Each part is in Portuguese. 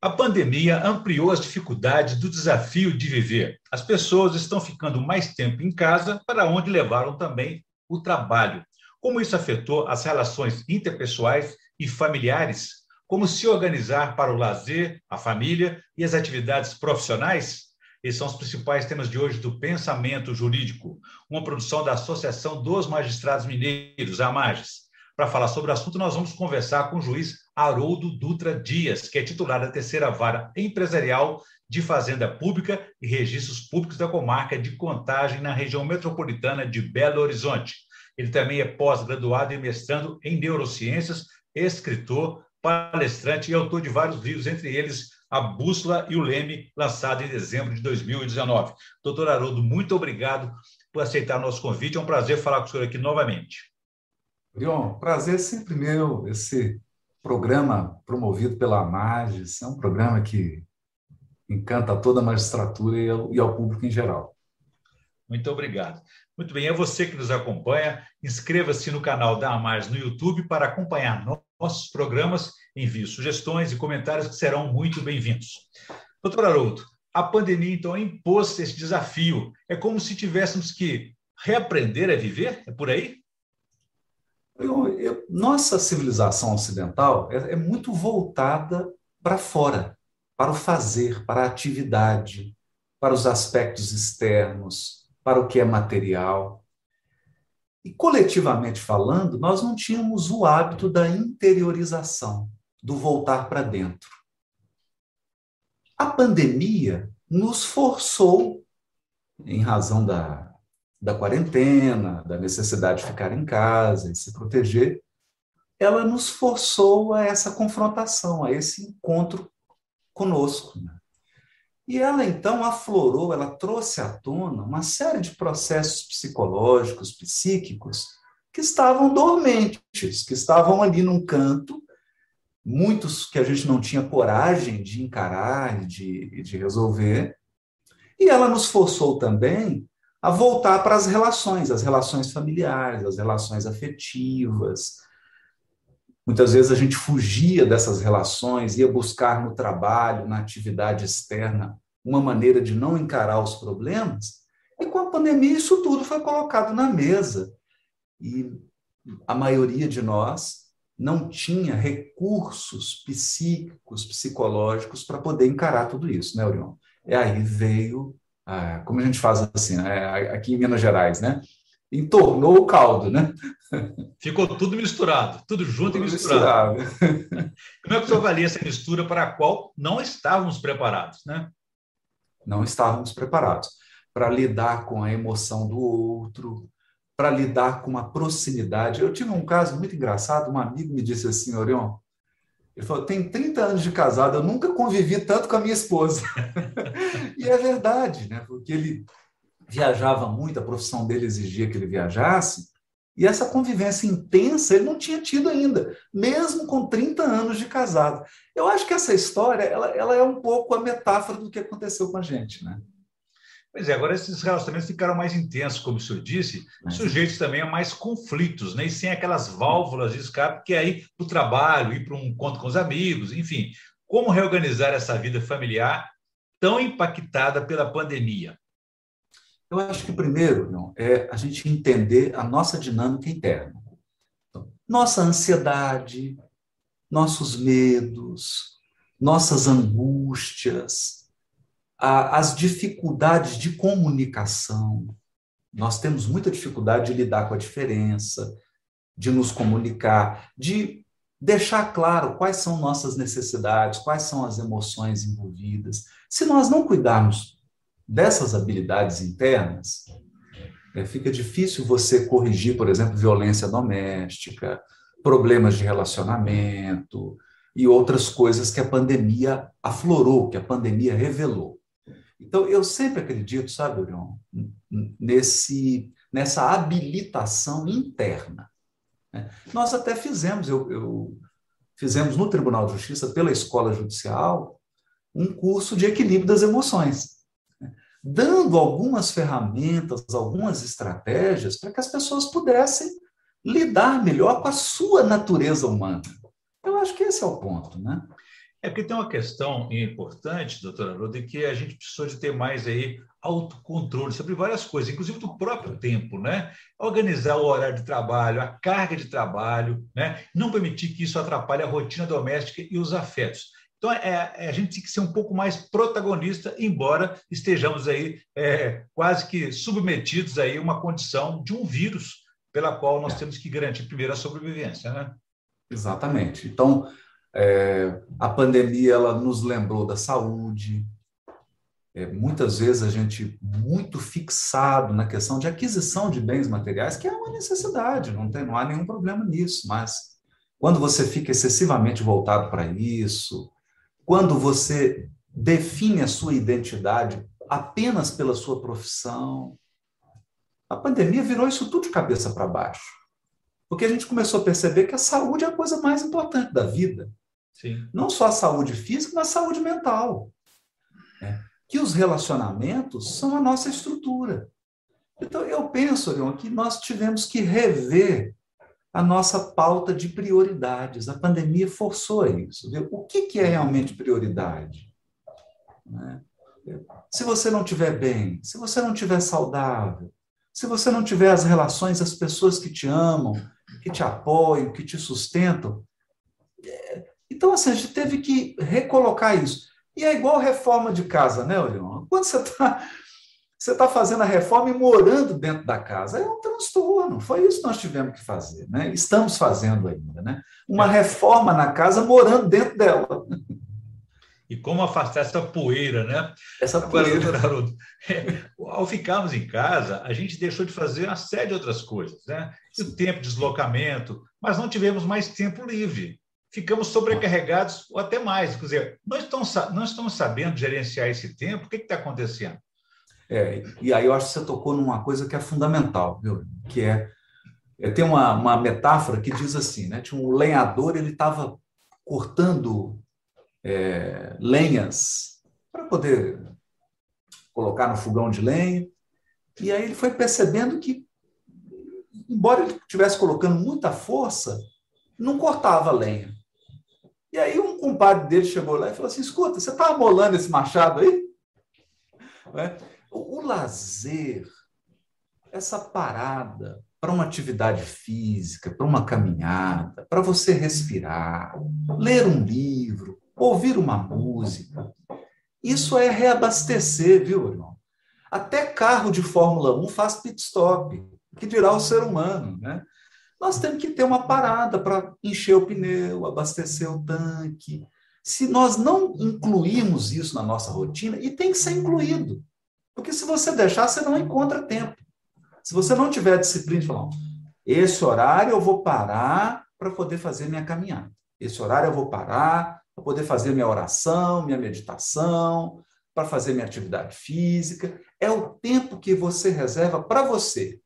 A pandemia ampliou as dificuldades do desafio de viver. As pessoas estão ficando mais tempo em casa, para onde levaram também o trabalho. Como isso afetou as relações interpessoais e familiares? Como se organizar para o lazer, a família e as atividades profissionais? Esses são os principais temas de hoje do Pensamento Jurídico, uma produção da Associação dos Magistrados Mineiros, a AMAGES. Para falar sobre o assunto, nós vamos conversar com o juiz Haroldo Dutra Dias, que é titular da terceira vara empresarial de Fazenda Pública e Registros Públicos da Comarca de Contagem, na região metropolitana de Belo Horizonte. Ele também é pós-graduado e mestrando em neurociências, escritor, palestrante e autor de vários livros, entre eles A Bússola e o Leme, lançado em dezembro de 2019. Doutor Haroldo, muito obrigado por aceitar nosso convite. É um prazer falar com o senhor aqui novamente. Leon, prazer sempre meu, esse programa promovido pela Amages, é um programa que encanta toda a magistratura e ao, e ao público em geral. Muito obrigado. Muito bem, é você que nos acompanha. Inscreva-se no canal da Amages no YouTube para acompanhar nossos programas. Envie sugestões e comentários que serão muito bem-vindos. Doutor Haroldo, a pandemia então impôs esse desafio. É como se tivéssemos que reaprender a viver? É por aí? Eu, eu, nossa civilização ocidental é, é muito voltada para fora, para o fazer, para a atividade, para os aspectos externos, para o que é material. E coletivamente falando, nós não tínhamos o hábito da interiorização, do voltar para dentro. A pandemia nos forçou, em razão da da quarentena, da necessidade de ficar em casa e se proteger, ela nos forçou a essa confrontação, a esse encontro conosco. Né? E ela então aflorou, ela trouxe à tona uma série de processos psicológicos, psíquicos, que estavam dormentes, que estavam ali num canto, muitos que a gente não tinha coragem de encarar de, de resolver. E ela nos forçou também a voltar para as relações, as relações familiares, as relações afetivas. Muitas vezes a gente fugia dessas relações, ia buscar no trabalho, na atividade externa, uma maneira de não encarar os problemas. E com a pandemia, isso tudo foi colocado na mesa. E a maioria de nós não tinha recursos psíquicos, psicológicos para poder encarar tudo isso, né, Orion? E aí veio ah, como a gente faz assim, né? aqui em Minas Gerais, né? Entornou o caldo, né? Ficou tudo misturado, tudo junto tudo e misturado. misturado. Como é que você avalia essa mistura para a qual não estávamos preparados, né? Não estávamos preparados para lidar com a emoção do outro, para lidar com uma proximidade. Eu tive um caso muito engraçado, um amigo me disse assim, Orion, ele falou: tem 30 anos de casado, eu nunca convivi tanto com a minha esposa. e é verdade, né? Porque ele viajava muito, a profissão dele exigia que ele viajasse, e essa convivência intensa ele não tinha tido ainda, mesmo com 30 anos de casado. Eu acho que essa história ela, ela é um pouco a metáfora do que aconteceu com a gente, né? Pois é, agora esses relacionamentos ficaram mais intensos, como o senhor disse, sujeitos também a mais conflitos, né? e sem aquelas válvulas de escape que é ir para o trabalho, ir para um encontro com os amigos, enfim. Como reorganizar essa vida familiar tão impactada pela pandemia? Eu acho que primeiro não, é a gente entender a nossa dinâmica interna. Então, nossa ansiedade, nossos medos, nossas angústias, as dificuldades de comunicação. Nós temos muita dificuldade de lidar com a diferença, de nos comunicar, de deixar claro quais são nossas necessidades, quais são as emoções envolvidas. Se nós não cuidarmos dessas habilidades internas, é, fica difícil você corrigir, por exemplo, violência doméstica, problemas de relacionamento e outras coisas que a pandemia aflorou, que a pandemia revelou. Então, eu sempre acredito, sabe, Orion, nesse, nessa habilitação interna. Né? Nós até fizemos, eu, eu, fizemos no Tribunal de Justiça, pela Escola Judicial, um curso de equilíbrio das emoções, né? dando algumas ferramentas, algumas estratégias para que as pessoas pudessem lidar melhor com a sua natureza humana. Eu acho que esse é o ponto, né? É porque tem uma questão importante, doutora Ruda, que a gente precisou de ter mais aí autocontrole sobre várias coisas, inclusive do próprio tempo, né? Organizar o horário de trabalho, a carga de trabalho, né? Não permitir que isso atrapalhe a rotina doméstica e os afetos. Então, é, é, a gente tem que ser um pouco mais protagonista, embora estejamos aí é, quase que submetidos aí a uma condição de um vírus pela qual nós é. temos que garantir primeiro a sobrevivência, né? Exatamente. Então, é, a pandemia ela nos lembrou da saúde. É, muitas vezes a gente muito fixado na questão de aquisição de bens materiais, que é uma necessidade, não, tem, não há nenhum problema nisso, mas quando você fica excessivamente voltado para isso, quando você define a sua identidade apenas pela sua profissão. A pandemia virou isso tudo de cabeça para baixo. Porque a gente começou a perceber que a saúde é a coisa mais importante da vida. Sim. Não só a saúde física, mas a saúde mental. Né? Que os relacionamentos são a nossa estrutura. Então, eu penso, Leon, que nós tivemos que rever a nossa pauta de prioridades. A pandemia forçou isso. Viu? O que, que é realmente prioridade? Né? Se você não estiver bem, se você não estiver saudável, se você não tiver as relações, as pessoas que te amam, que te apoiam, que te sustentam. Então, assim, a gente teve que recolocar isso. E é igual reforma de casa, né, Orion? Quando você está você está fazendo a reforma e morando dentro da casa. É um transtorno. Foi isso que nós tivemos que fazer. Né? Estamos fazendo ainda. Né? Uma é. reforma na casa morando dentro dela. E como afastar essa poeira, né? Essa poeira. Haroldo, é, ao ficarmos em casa, a gente deixou de fazer uma série de outras coisas, né? E o tempo de deslocamento, mas não tivemos mais tempo livre. Ficamos sobrecarregados ou até mais. Quer dizer, não estamos, não estamos sabendo gerenciar esse tempo. O que está acontecendo? É, e aí eu acho que você tocou numa coisa que é fundamental, viu? que é, é tem uma, uma metáfora que diz assim, né? Tinha um lenhador, ele estava cortando é, lenhas para poder colocar no fogão de lenha, e aí ele foi percebendo que, embora ele estivesse colocando muita força, não cortava lenha. E aí um compadre dele chegou lá e falou assim, escuta, você está amolando esse machado aí? É? O, o lazer, essa parada para uma atividade física, para uma caminhada, para você respirar, ler um livro, ouvir uma música, isso é reabastecer, viu, irmão? Até carro de Fórmula 1 faz pit stop, que dirá o ser humano, né? Nós temos que ter uma parada para encher o pneu, abastecer o tanque. Se nós não incluirmos isso na nossa rotina, e tem que ser incluído, porque se você deixar, você não encontra tempo. Se você não tiver disciplina de falar, esse horário eu vou parar para poder fazer minha caminhada. Esse horário eu vou parar para poder fazer minha oração, minha meditação, para fazer minha atividade física. É o tempo que você reserva para você.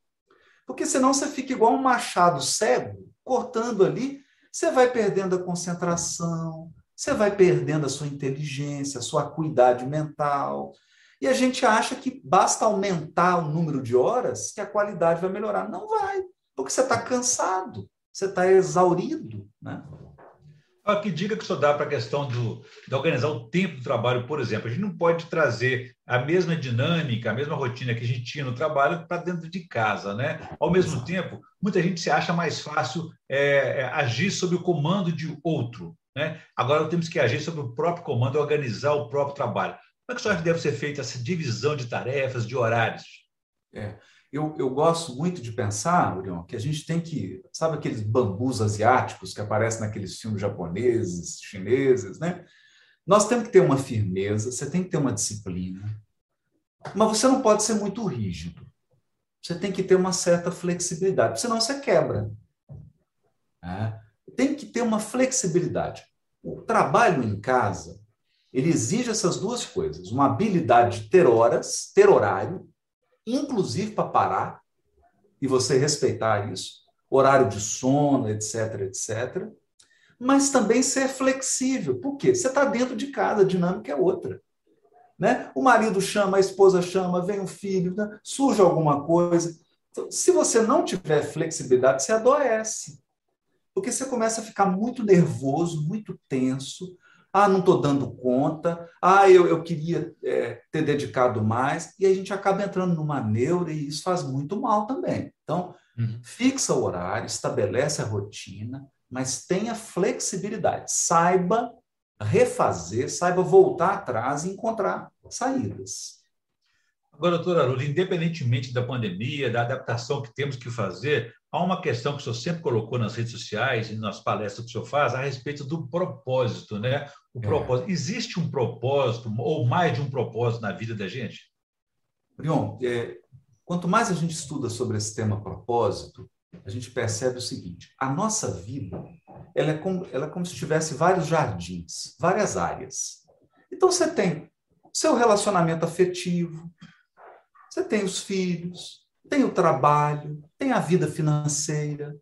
Porque senão você fica igual um machado cego, cortando ali, você vai perdendo a concentração, você vai perdendo a sua inteligência, a sua acuidade mental, e a gente acha que basta aumentar o número de horas que a qualidade vai melhorar. Não vai, porque você está cansado, você está exaurido. Né? Que dica que o senhor dá para a questão do, de organizar o tempo do trabalho, por exemplo? A gente não pode trazer a mesma dinâmica, a mesma rotina que a gente tinha no trabalho para dentro de casa, né? Ao mesmo tempo, muita gente se acha mais fácil é, é, agir sob o comando de outro, né? Agora temos que agir sob o próprio comando, organizar o próprio trabalho. Como é que acha que deve ser feita essa divisão de tarefas, de horários? É, eu, eu gosto muito de pensar, Urion, que a gente tem que. Sabe aqueles bambus asiáticos que aparecem naqueles filmes japoneses, chineses, né? Nós temos que ter uma firmeza, você tem que ter uma disciplina, mas você não pode ser muito rígido. Você tem que ter uma certa flexibilidade, senão você quebra. É? Tem que ter uma flexibilidade. O trabalho em casa, ele exige essas duas coisas: uma habilidade de ter horas, ter horário, inclusive para parar, e você respeitar isso, horário de sono, etc, etc, mas também ser flexível. Por quê? Você está dentro de casa, a dinâmica é outra. Né? O marido chama, a esposa chama, vem o filho, né? surge alguma coisa. Então, se você não tiver flexibilidade, você adoece. Porque você começa a ficar muito nervoso, muito tenso, Ah, não estou dando conta. Ah, eu, eu queria é, ter dedicado mais. E a gente acaba entrando numa neura e isso faz muito mal também. Então, uhum. fixa o horário, estabelece a rotina, mas tenha flexibilidade. Saiba refazer, saiba voltar atrás e encontrar saídas. Agora, doutora Arulho, independentemente da pandemia, da adaptação que temos que fazer, há uma questão que o senhor sempre colocou nas redes sociais e nas palestras que o senhor faz a respeito do propósito, né? O é. propósito. Existe um propósito, ou mais de um propósito na vida da gente? Brion, é, quanto mais a gente estuda sobre esse tema propósito, a gente percebe o seguinte: a nossa vida ela é como, ela é como se tivesse vários jardins, várias áreas. Então você tem seu relacionamento afetivo, você tem os filhos, tem o trabalho, tem a vida financeira,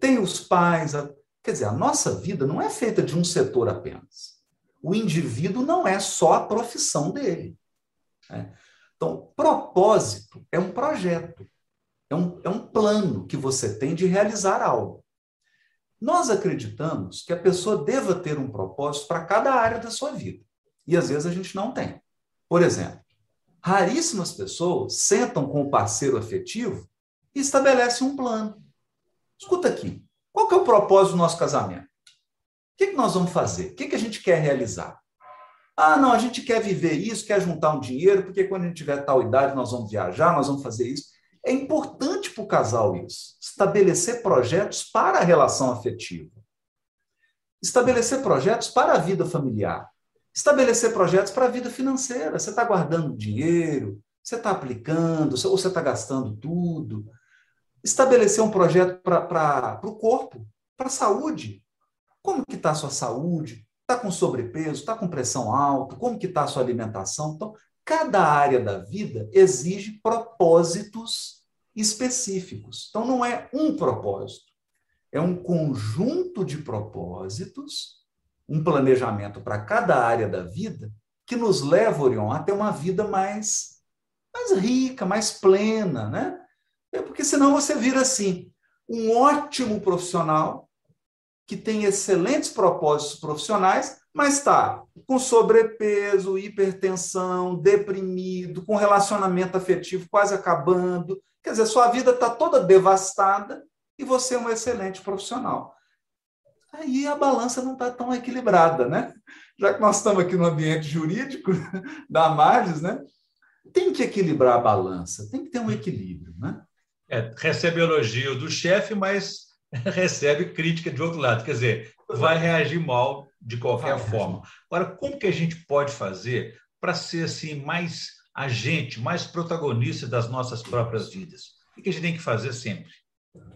tem os pais. A... Quer dizer, a nossa vida não é feita de um setor apenas. O indivíduo não é só a profissão dele. Né? Então, propósito é um projeto, é um, é um plano que você tem de realizar algo. Nós acreditamos que a pessoa deva ter um propósito para cada área da sua vida. E às vezes a gente não tem. Por exemplo, Raríssimas pessoas sentam com o parceiro afetivo e estabelecem um plano. Escuta aqui, qual que é o propósito do nosso casamento? O que, que nós vamos fazer? O que, que a gente quer realizar? Ah, não, a gente quer viver isso, quer juntar um dinheiro, porque quando a gente tiver tal idade nós vamos viajar, nós vamos fazer isso. É importante para o casal isso, estabelecer projetos para a relação afetiva. Estabelecer projetos para a vida familiar. Estabelecer projetos para a vida financeira. Você está guardando dinheiro, você está aplicando, ou você está gastando tudo. Estabelecer um projeto para o corpo, para a saúde. Como que está a sua saúde? Está com sobrepeso? Está com pressão alta? Como que está a sua alimentação? Então, cada área da vida exige propósitos específicos. Então, não é um propósito, é um conjunto de propósitos um planejamento para cada área da vida que nos leva, Orion, a ter uma vida mais, mais rica, mais plena, né? É porque senão você vira assim, um ótimo profissional que tem excelentes propósitos profissionais, mas está com sobrepeso, hipertensão, deprimido, com relacionamento afetivo quase acabando. Quer dizer, sua vida está toda devastada e você é um excelente profissional aí a balança não está tão equilibrada, né? Já que nós estamos aqui no ambiente jurídico da Marges, né? Tem que equilibrar a balança, tem que ter um equilíbrio, né? É, recebe elogio do chefe, mas recebe crítica de outro lado. Quer dizer, vai reagir mal de qualquer vai forma. Agora, como que a gente pode fazer para ser assim mais agente, mais protagonista das nossas próprias vidas? O que a gente tem que fazer sempre?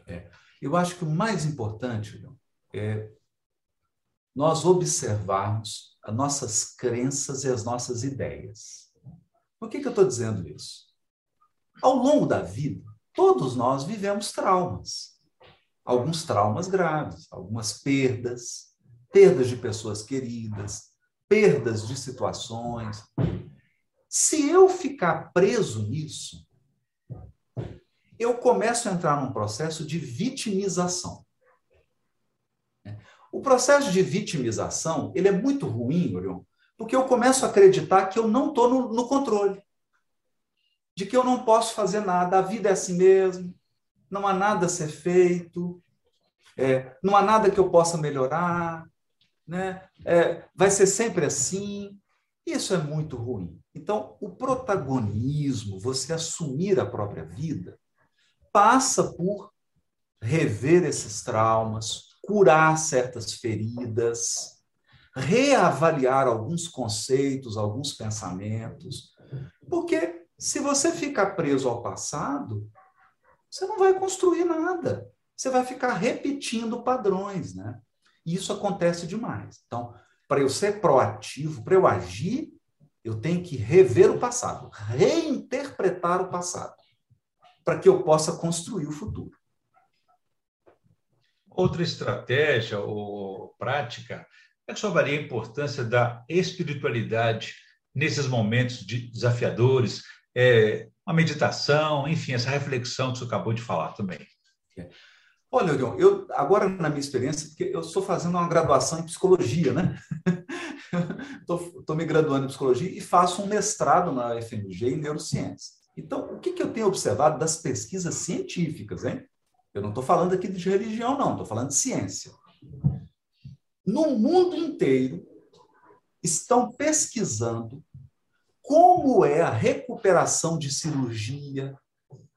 É. Eu acho que o mais importante, é nós observarmos as nossas crenças e as nossas ideias. Por que, que eu estou dizendo isso? Ao longo da vida, todos nós vivemos traumas. Alguns traumas graves, algumas perdas, perdas de pessoas queridas, perdas de situações. Se eu ficar preso nisso, eu começo a entrar num processo de vitimização. O processo de vitimização ele é muito ruim, Orion, porque eu começo a acreditar que eu não estou no, no controle, de que eu não posso fazer nada, a vida é assim mesmo, não há nada a ser feito, é, não há nada que eu possa melhorar, né? É, vai ser sempre assim. Isso é muito ruim. Então, o protagonismo, você assumir a própria vida, passa por rever esses traumas, curar certas feridas, reavaliar alguns conceitos, alguns pensamentos. Porque se você ficar preso ao passado, você não vai construir nada. Você vai ficar repetindo padrões, né? E isso acontece demais. Então, para eu ser proativo, para eu agir, eu tenho que rever o passado, reinterpretar o passado, para que eu possa construir o futuro. Outra estratégia ou prática é que avalia a importância da espiritualidade nesses momentos de desafiadores, é, uma meditação, enfim, essa reflexão que você acabou de falar também. Olha, Orion, eu agora na minha experiência, porque eu estou fazendo uma graduação em psicologia, né? Estou me graduando em psicologia e faço um mestrado na FMG em neurociência. Então, o que, que eu tenho observado das pesquisas científicas, hein? Eu não estou falando aqui de religião, não, estou falando de ciência. No mundo inteiro, estão pesquisando como é a recuperação de cirurgia,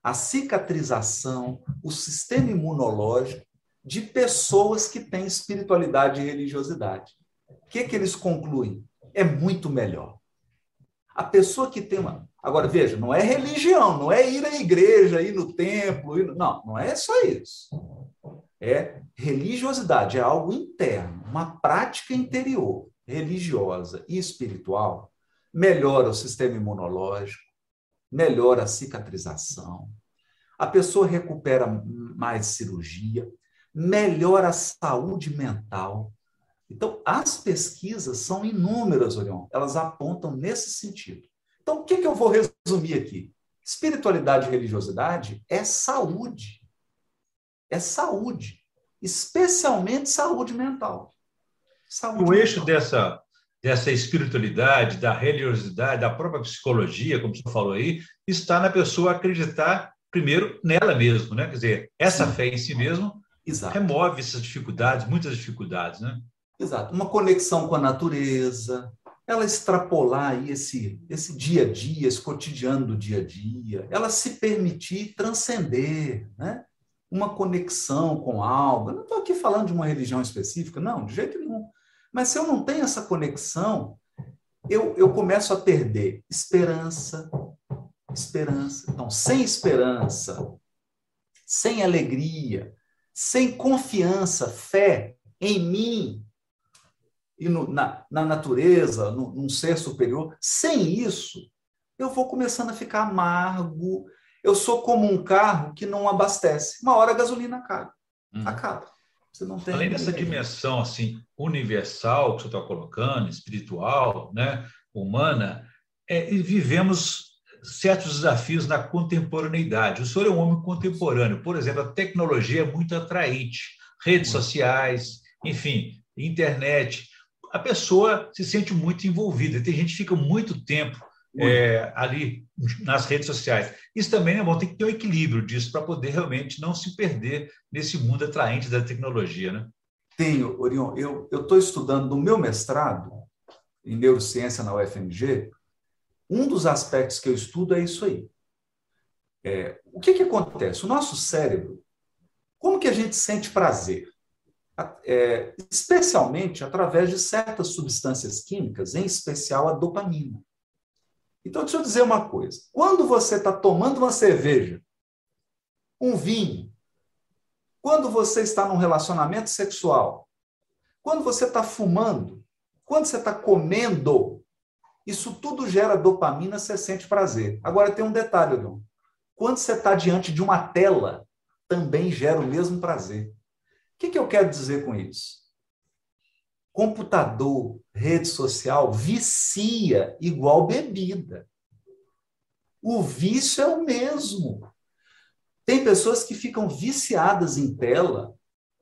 a cicatrização, o sistema imunológico de pessoas que têm espiritualidade e religiosidade. O que, que eles concluem? É muito melhor. A pessoa que tem uma. Agora, veja, não é religião, não é ir à igreja, ir no templo, ir não, não é só isso. É religiosidade, é algo interno, uma prática interior, religiosa e espiritual, melhora o sistema imunológico, melhora a cicatrização, a pessoa recupera mais cirurgia, melhora a saúde mental. Então, as pesquisas são inúmeras, Orion, elas apontam nesse sentido. Então, o que, que eu vou resumir aqui? Espiritualidade e religiosidade é saúde. É saúde. Especialmente saúde mental. Saúde o mental. eixo dessa, dessa espiritualidade, da religiosidade, da própria psicologia, como você falou aí, está na pessoa acreditar primeiro nela mesma, né? Quer dizer, essa Sim. fé em si mesmo Exato. remove essas dificuldades, muitas dificuldades, né? Exato. Uma conexão com a natureza, ela extrapolar aí esse, esse dia a dia, esse cotidiano do dia a dia, ela se permitir transcender, né? Uma conexão com algo. Eu não estou aqui falando de uma religião específica, não, de jeito nenhum. Mas se eu não tenho essa conexão, eu, eu começo a perder esperança, esperança. Então, sem esperança, sem alegria, sem confiança, fé em mim e no, na, na natureza, no, num ser superior, sem isso, eu vou começando a ficar amargo. Eu sou como um carro que não abastece. Uma hora a gasolina acaba. Uhum. Acaba. Você não tem Além dessa dimensão assim universal que você está colocando, espiritual, né, humana, é, vivemos certos desafios na contemporaneidade. O senhor é um homem contemporâneo. Por exemplo, a tecnologia é muito atraente, redes sociais, enfim, internet. A pessoa se sente muito envolvida. Tem gente que fica muito tempo é, ali nas redes sociais. Isso também é bom, tem que ter um equilíbrio disso para poder realmente não se perder nesse mundo atraente da tecnologia, né? Tenho, Orion. Eu estou estudando no meu mestrado em neurociência na UFMG. Um dos aspectos que eu estudo é isso aí. É, o que, que acontece? O nosso cérebro, como que a gente sente prazer? É, especialmente através de certas substâncias químicas, em especial a dopamina. Então, deixa eu dizer uma coisa. Quando você está tomando uma cerveja, um vinho, quando você está num relacionamento sexual, quando você está fumando, quando você está comendo, isso tudo gera dopamina, você sente prazer. Agora tem um detalhe, Leon. Quando você está diante de uma tela, também gera o mesmo prazer. O que, que eu quero dizer com isso? Computador, rede social, vicia igual bebida. O vício é o mesmo. Tem pessoas que ficam viciadas em tela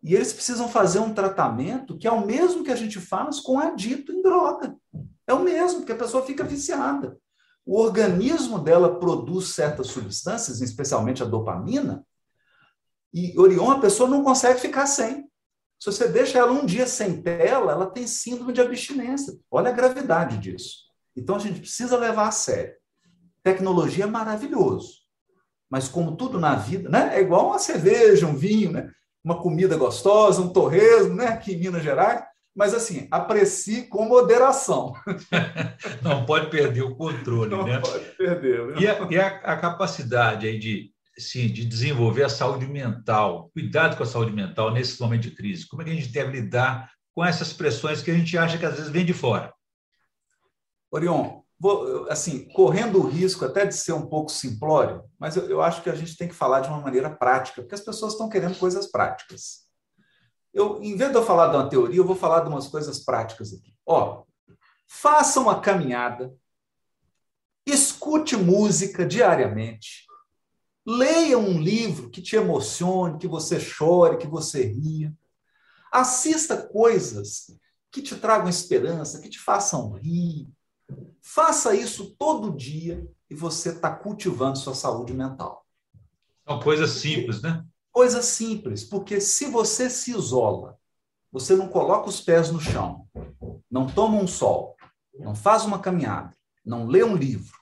e eles precisam fazer um tratamento que é o mesmo que a gente faz com adito em droga. É o mesmo, porque a pessoa fica viciada. O organismo dela produz certas substâncias, especialmente a dopamina, e Orion, a pessoa não consegue ficar sem. Se você deixa ela um dia sem tela, ela tem síndrome de abstinência. Olha a gravidade disso. Então a gente precisa levar a sério. Tecnologia é maravilhoso, mas como tudo na vida, né? É igual uma cerveja, um vinho, né? Uma comida gostosa, um torresmo, né? Aqui em Minas Gerais. Mas assim, aprecie com moderação. Não pode perder o controle, Não né? Não pode perder. Né? E, a, e a, a capacidade aí de sim, de desenvolver a saúde mental, cuidado com a saúde mental nesse momento de crise. Como é que a gente deve lidar com essas pressões que a gente acha que às vezes vem de fora? Orion, vou, assim, correndo o risco até de ser um pouco simplório, mas eu, eu acho que a gente tem que falar de uma maneira prática, porque as pessoas estão querendo coisas práticas. Eu, em vez de eu falar de uma teoria, eu vou falar de umas coisas práticas aqui. Ó, faça uma caminhada, escute música diariamente, Leia um livro que te emocione, que você chore, que você ria. Assista coisas que te tragam esperança, que te façam rir. Faça isso todo dia e você está cultivando sua saúde mental. São coisas simples, né? Coisas simples, porque se você se isola, você não coloca os pés no chão, não toma um sol, não faz uma caminhada, não lê um livro,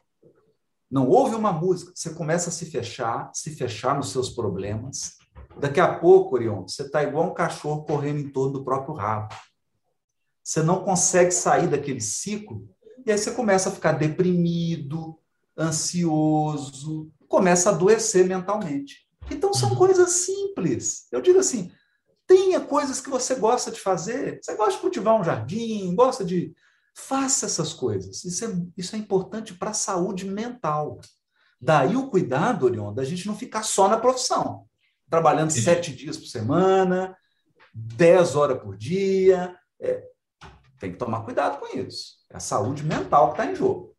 não ouve uma música, você começa a se fechar, se fechar nos seus problemas. Daqui a pouco, Orion, você está igual um cachorro correndo em torno do próprio rabo. Você não consegue sair daquele ciclo e aí você começa a ficar deprimido, ansioso, começa a adoecer mentalmente. Então são uhum. coisas simples. Eu digo assim, tenha coisas que você gosta de fazer. Você gosta de cultivar um jardim, gosta de Faça essas coisas. Isso é, isso é importante para a saúde mental. Daí o cuidado, Orion, da gente não ficar só na profissão. Trabalhando Sim. sete dias por semana, dez horas por dia. É, tem que tomar cuidado com isso. É a saúde mental que está em jogo.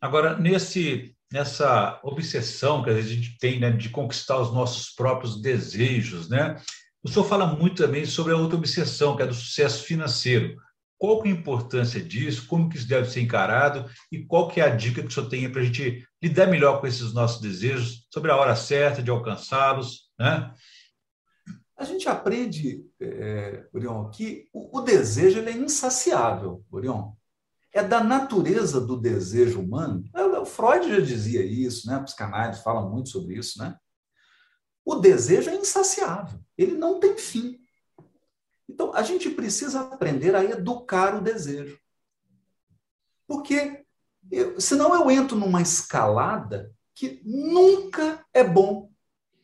Agora, nesse, nessa obsessão que a gente tem né, de conquistar os nossos próprios desejos, né? O senhor fala muito também sobre a outra obsessão, que é do sucesso financeiro. Qual que é a importância disso? Como que isso deve ser encarado? E qual que é a dica que o senhor tem para a gente lidar melhor com esses nossos desejos, sobre a hora certa de alcançá-los, né? A gente aprende, é, Orion, que o, o desejo é insaciável, Orion. É da natureza do desejo humano. O Freud já dizia isso, né? A psicanálise fala muito sobre isso, né? O desejo é insaciável, ele não tem fim. Então, a gente precisa aprender a educar o desejo. Porque eu, senão eu entro numa escalada que nunca é bom,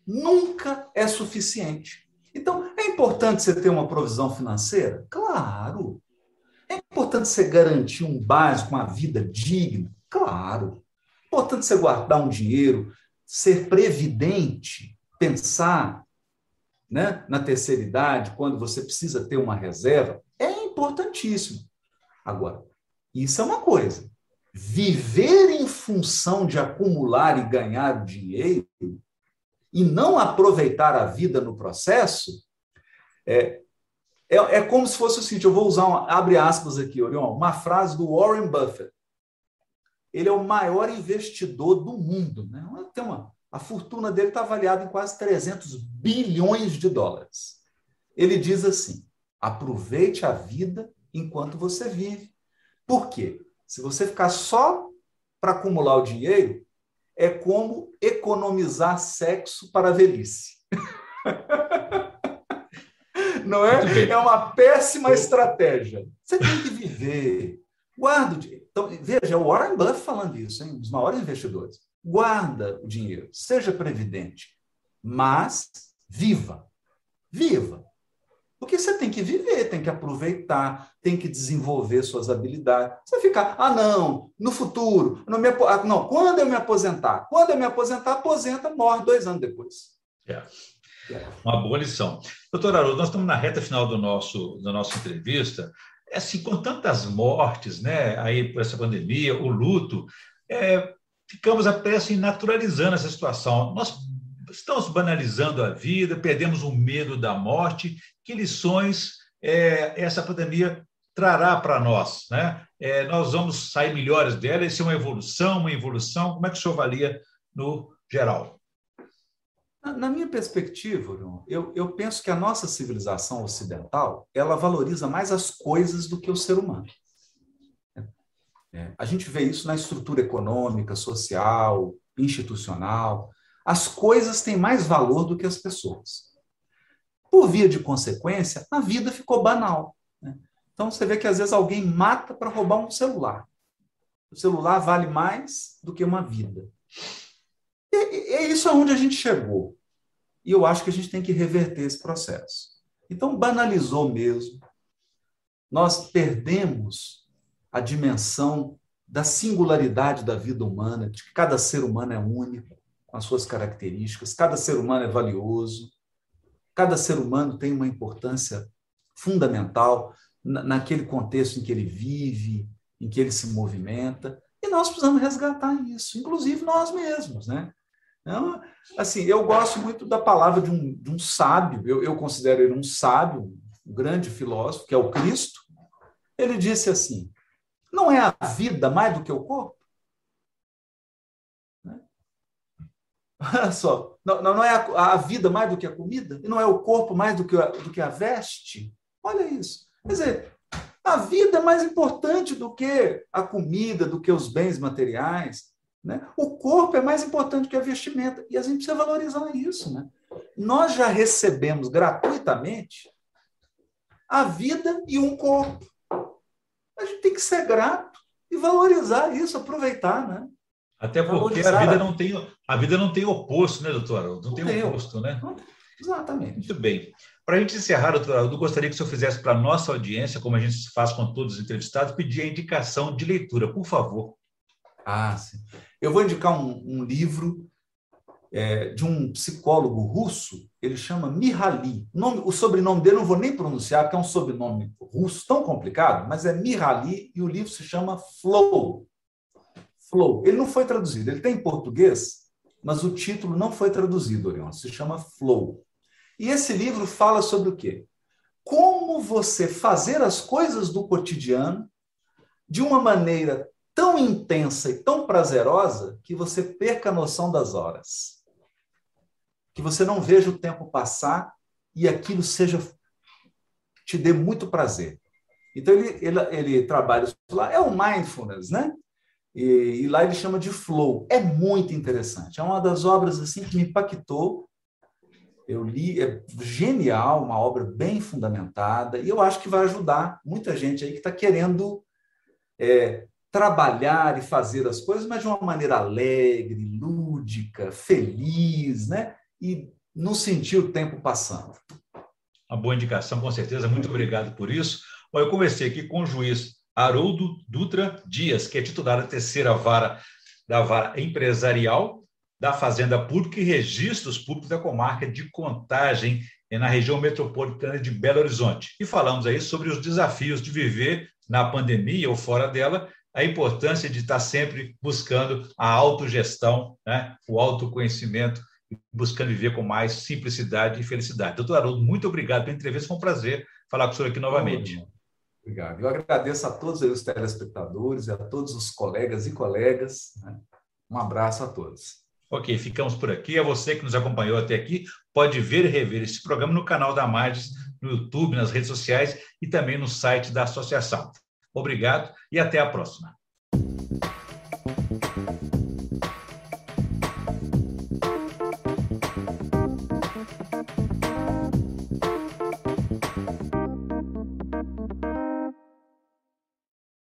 nunca é suficiente. Então, é importante você ter uma provisão financeira? Claro. É importante você garantir um básico, uma vida digna? Claro. É importante você guardar um dinheiro, ser previdente, pensar né, na terceira idade, quando você precisa ter uma reserva, é importantíssimo. Agora, isso é uma coisa. Viver em função de acumular e ganhar dinheiro e não aproveitar a vida no processo é, é, é como se fosse o seguinte: eu vou usar, uma, abre aspas aqui, Orion, uma frase do Warren Buffett. Ele é o maior investidor do mundo. Né? Tem uma, a fortuna dele está avaliada em quase 300 bilhões de dólares. Ele diz assim: aproveite a vida enquanto você vive. Por quê? Se você ficar só para acumular o dinheiro, é como economizar sexo para a velhice. Não é? É uma péssima estratégia. Você tem que viver. Guarda o dinheiro. Então, veja, o Warren Buffett falando isso, hein? um dos maiores investidores guarda o dinheiro, seja previdente, mas viva. Viva. Porque você tem que viver, tem que aproveitar, tem que desenvolver suas habilidades. Você ficar, ah, não, no futuro, não, me, ah, não, quando eu me aposentar? Quando eu me aposentar, aposenta, morre dois anos depois. É. é. Uma boa lição. Doutor Haroldo, nós estamos na reta final do nosso, da nossa entrevista. É assim, com tantas mortes, né, aí por essa pandemia, o luto, é, ficamos até assim naturalizando essa situação. Nós estamos banalizando a vida, perdemos o medo da morte. Que lições é, essa pandemia trará para nós? Né? É, nós vamos sair melhores dela? Isso é uma evolução, uma evolução? Como é que o senhor avalia no geral? Na minha perspectiva, eu, eu penso que a nossa civilização ocidental ela valoriza mais as coisas do que o ser humano. É, a gente vê isso na estrutura econômica, social, institucional. As coisas têm mais valor do que as pessoas. Por via de consequência, a vida ficou banal. Né? Então você vê que às vezes alguém mata para roubar um celular. O celular vale mais do que uma vida. E, e, é isso aonde a gente chegou. E eu acho que a gente tem que reverter esse processo. Então, banalizou mesmo. Nós perdemos a dimensão da singularidade da vida humana, de que cada ser humano é único, com as suas características, cada ser humano é valioso, cada ser humano tem uma importância fundamental naquele contexto em que ele vive, em que ele se movimenta, e nós precisamos resgatar isso, inclusive nós mesmos, né? Então, assim, eu gosto muito da palavra de um, de um sábio, eu, eu considero ele um sábio, um grande filósofo, que é o Cristo. Ele disse assim: não é a vida mais do que o corpo? Né? Olha só, não, não é a, a, vida mais do que a comida? E não é o corpo mais do que a, do que a veste? Olha isso. Quer dizer, a vida é mais importante do que a comida, do que os bens materiais. Né? O corpo é mais importante que a vestimenta. E a gente precisa valorizar isso. Né? Nós já recebemos gratuitamente a vida e um corpo. A gente tem que ser grato e valorizar isso, aproveitar, né? Até porque valorizar. a vida não tem a vida não tem oposto, né, doutor? Não, não tem, oposto, né? Exatamente. Muito bem. Para a gente encerrar, doutor eu gostaria que o senhor fizesse para a nossa audiência, como a gente faz com todos os entrevistados, pedir a indicação de leitura, por favor. Ah, sim. Eu vou indicar um, um livro é, de um psicólogo russo, ele chama Mihaly. O, o sobrenome dele eu não vou nem pronunciar, porque é um sobrenome russo tão complicado, mas é Mihaly e o livro se chama Flow. Flow. Ele não foi traduzido, ele tem em português, mas o título não foi traduzido, Orion, se chama Flow. E esse livro fala sobre o quê? Como você fazer as coisas do cotidiano de uma maneira tão intensa e tão prazerosa que você perca a noção das horas. Que você não veja o tempo passar e aquilo seja te dê muito prazer. Então ele, ele, ele trabalha lá, é o mindfulness, né? E, e, lá ele chama de flow. É muito interessante. É uma das obras assim que me impactou eu li, é genial, uma obra bem fundamentada, e eu acho que vai ajudar muita gente aí que está querendo é, trabalhar e fazer as coisas, mas de uma maneira alegre, lúdica, feliz, né? E não sentir o tempo passando. Uma boa indicação, com certeza. Muito obrigado por isso. Bom, eu conversei aqui com o juiz Haroldo Dutra Dias, que é titular da terceira vara da vara empresarial da Fazenda Pública e Registros Públicos da Comarca de Contagem, na região metropolitana de Belo Horizonte. E falamos aí sobre os desafios de viver na pandemia ou fora dela, a importância de estar sempre buscando a autogestão, né? o autoconhecimento, buscando viver com mais simplicidade e felicidade. Doutor Haroldo, muito obrigado pela entrevista, foi um prazer falar com o senhor aqui novamente. Obrigado. Eu agradeço a todos os telespectadores a todos os colegas e colegas. Né? Um abraço a todos. Ok, ficamos por aqui. A você que nos acompanhou até aqui, pode ver e rever esse programa no canal da Marges, no YouTube, nas redes sociais e também no site da associação. Obrigado e até a próxima.